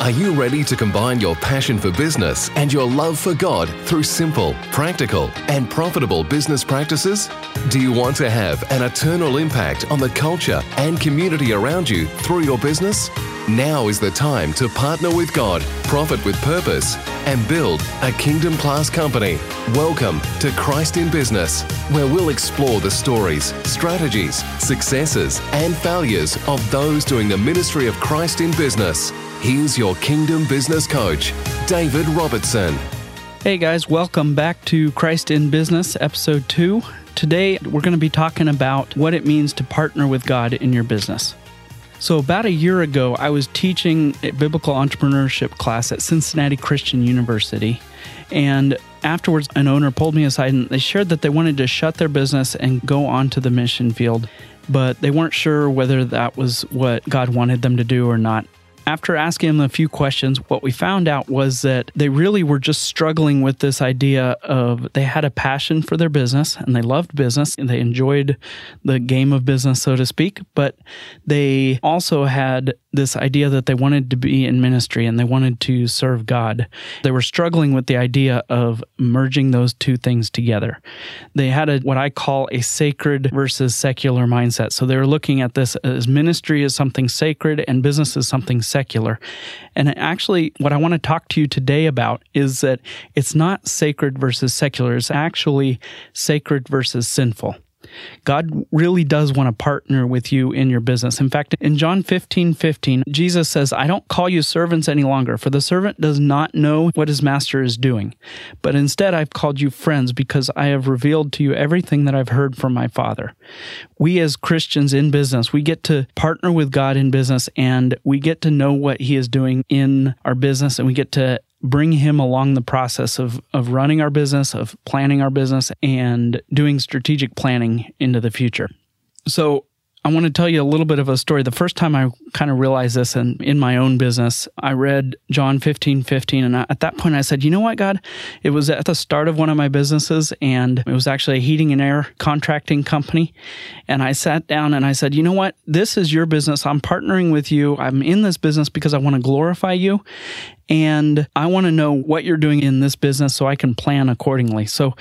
Are you ready to combine your passion for business and your love for God through simple, practical, and profitable business practices? Do you want to have an eternal impact on the culture and community around you through your business? Now is the time to partner with God, profit with purpose, and build a kingdom class company. Welcome to Christ in Business, where we'll explore the stories, strategies, successes, and failures of those doing the ministry of Christ in business. Here's your Kingdom Business Coach, David Robertson. Hey guys, welcome back to Christ in Business, episode two. Today, we're going to be talking about what it means to partner with God in your business. So, about a year ago, I was teaching a biblical entrepreneurship class at Cincinnati Christian University. And afterwards, an owner pulled me aside and they shared that they wanted to shut their business and go onto the mission field, but they weren't sure whether that was what God wanted them to do or not after asking them a few questions, what we found out was that they really were just struggling with this idea of they had a passion for their business and they loved business and they enjoyed the game of business, so to speak, but they also had this idea that they wanted to be in ministry and they wanted to serve God. They were struggling with the idea of merging those two things together. They had a what I call a sacred versus secular mindset. So they were looking at this as ministry is something sacred and business is something secular. And actually what I want to talk to you today about is that it's not sacred versus secular, it's actually sacred versus sinful. God really does want to partner with you in your business. In fact, in John 15 15, Jesus says, I don't call you servants any longer, for the servant does not know what his master is doing. But instead, I've called you friends because I have revealed to you everything that I've heard from my Father. We as Christians in business, we get to partner with God in business and we get to know what he is doing in our business and we get to bring him along the process of, of running our business, of planning our business, and doing strategic planning into the future. So, I want to tell you a little bit of a story. The first time I kind of realized this in, in my own business, I read John 15, 15. And at that point, I said, you know what, God? It was at the start of one of my businesses, and it was actually a heating and air contracting company. And I sat down and I said, you know what? This is your business. I'm partnering with you. I'm in this business because I want to glorify you and I want to know what you're doing in this business so I can plan accordingly. So,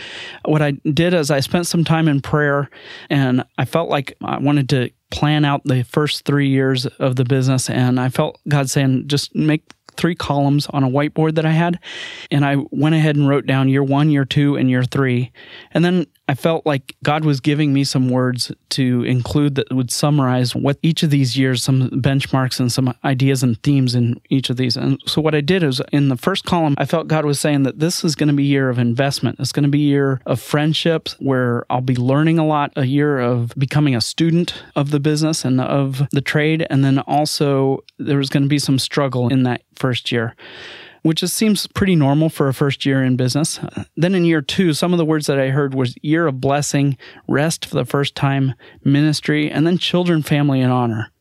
what I did is I spent some time in prayer and I felt like I wanted to plan out the first three years of the business. And I felt God saying, just make three columns on a whiteboard that I had. And I went ahead and wrote down year one, year two, and year three. And then I felt like God was giving me some words to include that would summarize what each of these years, some benchmarks and some ideas and themes in each of these. And so what I did is in the first column, I felt God was saying that this is going to be a year of investment. It's going to be a year of friendships where I'll be learning a lot, a year of becoming a student of the business and of the trade. And then also there was going to be some struggle in that first year which just seems pretty normal for a first year in business. Then in year two, some of the words that I heard was year of blessing, rest for the first time, ministry, and then children, family, and honor.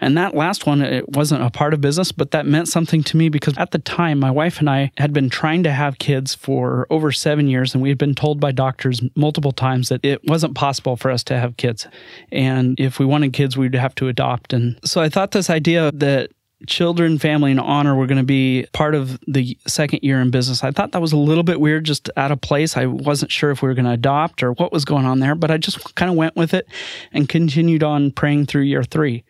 And that last one, it wasn't a part of business, but that meant something to me because at the time, my wife and I had been trying to have kids for over seven years, and we had been told by doctors multiple times that it wasn't possible for us to have kids. And if we wanted kids, we'd have to adopt. And so I thought this idea that children, family, and honor were going to be part of the second year in business. I thought that was a little bit weird, just out of place. I wasn't sure if we were going to adopt or what was going on there, but I just kind of went with it and continued on praying through year three.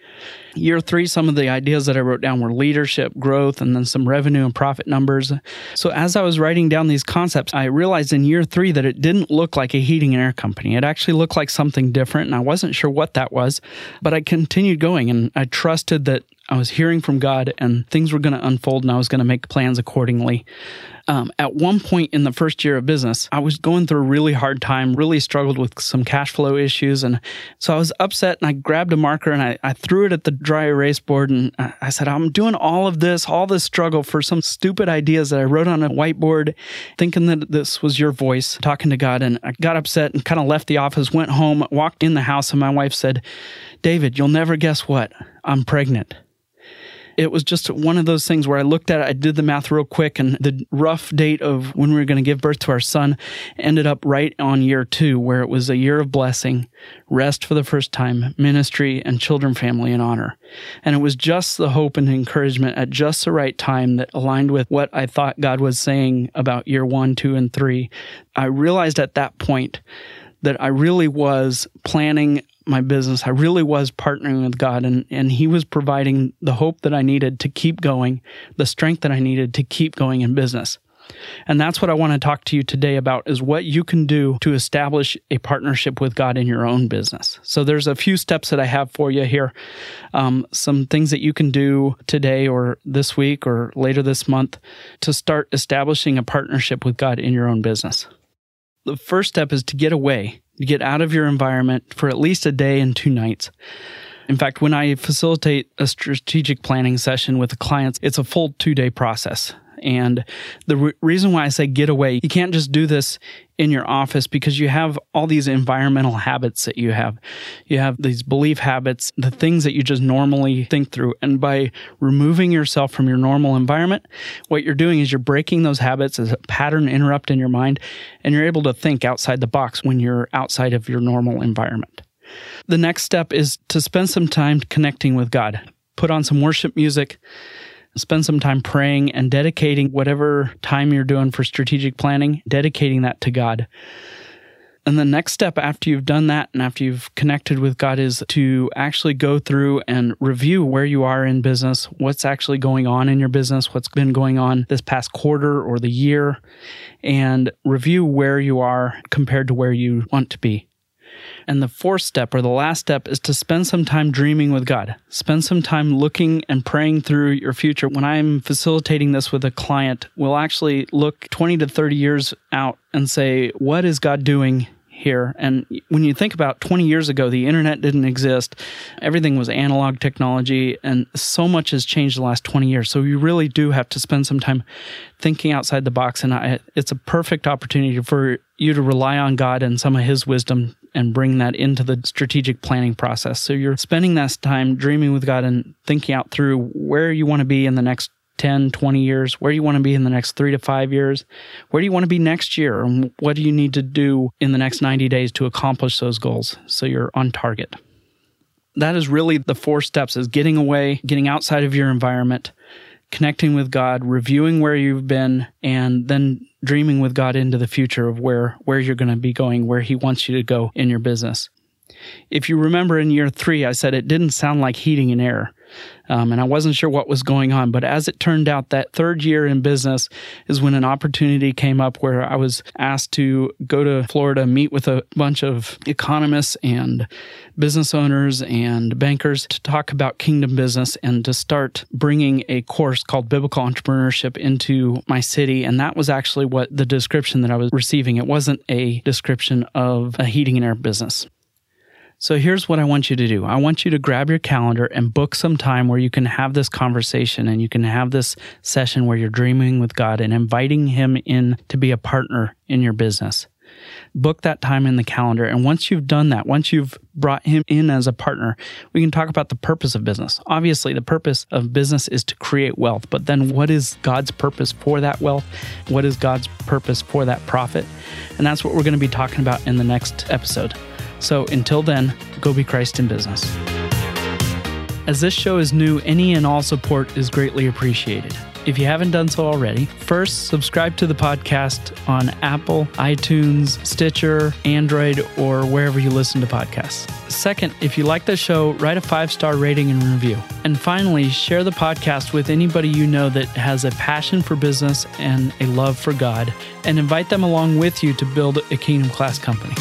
Year three, some of the ideas that I wrote down were leadership, growth, and then some revenue and profit numbers. So as I was writing down these concepts, I realized in year three that it didn't look like a heating and air company. It actually looked like something different, and I wasn't sure what that was, but I continued going and I trusted that I was hearing from God and things were going to unfold and I was going to make plans accordingly. Um, at one point in the first year of business, I was going through a really hard time, really struggled with some cash flow issues. And so I was upset and I grabbed a marker and I, I threw it at the dry erase board. And I, I said, I'm doing all of this, all this struggle for some stupid ideas that I wrote on a whiteboard, thinking that this was your voice talking to God. And I got upset and kind of left the office, went home, walked in the house, and my wife said, David, you'll never guess what? I'm pregnant. It was just one of those things where I looked at it, I did the math real quick, and the rough date of when we were going to give birth to our son ended up right on year two, where it was a year of blessing, rest for the first time, ministry, and children, family, and honor. And it was just the hope and encouragement at just the right time that aligned with what I thought God was saying about year one, two, and three. I realized at that point that I really was planning my business. I really was partnering with God and, and He was providing the hope that I needed to keep going, the strength that I needed to keep going in business. And that's what I want to talk to you today about is what you can do to establish a partnership with God in your own business. So there's a few steps that I have for you here. Um, some things that you can do today or this week or later this month to start establishing a partnership with God in your own business. The first step is to get away get out of your environment for at least a day and two nights. In fact, when I facilitate a strategic planning session with the clients, it's a full two day process. And the re- reason why I say get away, you can't just do this in your office because you have all these environmental habits that you have. You have these belief habits, the things that you just normally think through. And by removing yourself from your normal environment, what you're doing is you're breaking those habits as a pattern interrupt in your mind, and you're able to think outside the box when you're outside of your normal environment. The next step is to spend some time connecting with God. Put on some worship music spend some time praying and dedicating whatever time you're doing for strategic planning, dedicating that to God. And the next step after you've done that and after you've connected with God is to actually go through and review where you are in business, what's actually going on in your business, what's been going on this past quarter or the year, and review where you are compared to where you want to be. And the fourth step or the last step is to spend some time dreaming with God. Spend some time looking and praying through your future. When I'm facilitating this with a client, we'll actually look 20 to 30 years out and say, what is God doing here. And when you think about 20 years ago, the internet didn't exist. Everything was analog technology, and so much has changed the last 20 years. So you really do have to spend some time thinking outside the box. And I, it's a perfect opportunity for you to rely on God and some of His wisdom and bring that into the strategic planning process. So you're spending that time dreaming with God and thinking out through where you want to be in the next 10, 20 years, where do you want to be in the next three to five years? Where do you want to be next year? And what do you need to do in the next 90 days to accomplish those goals so you're on target? That is really the four steps is getting away, getting outside of your environment, connecting with God, reviewing where you've been, and then dreaming with God into the future of where, where you're going to be going, where He wants you to go in your business. If you remember in year three, I said it didn't sound like heating and air. Um, and I wasn't sure what was going on. But as it turned out, that third year in business is when an opportunity came up where I was asked to go to Florida, meet with a bunch of economists and business owners and bankers to talk about kingdom business and to start bringing a course called biblical entrepreneurship into my city. And that was actually what the description that I was receiving. It wasn't a description of a heating and air business. So here's what I want you to do. I want you to grab your calendar and book some time where you can have this conversation and you can have this session where you're dreaming with God and inviting Him in to be a partner in your business. Book that time in the calendar. And once you've done that, once you've brought Him in as a partner, we can talk about the purpose of business. Obviously, the purpose of business is to create wealth. But then what is God's purpose for that wealth? What is God's purpose for that profit? And that's what we're going to be talking about in the next episode. So until then, go be Christ in business. As this show is new, any and all support is greatly appreciated. If you haven't done so already, first subscribe to the podcast on Apple, iTunes, Stitcher, Android, or wherever you listen to podcasts. Second, if you like the show, write a five star rating and review. And finally, share the podcast with anybody you know that has a passion for business and a love for God, and invite them along with you to build a kingdom class company.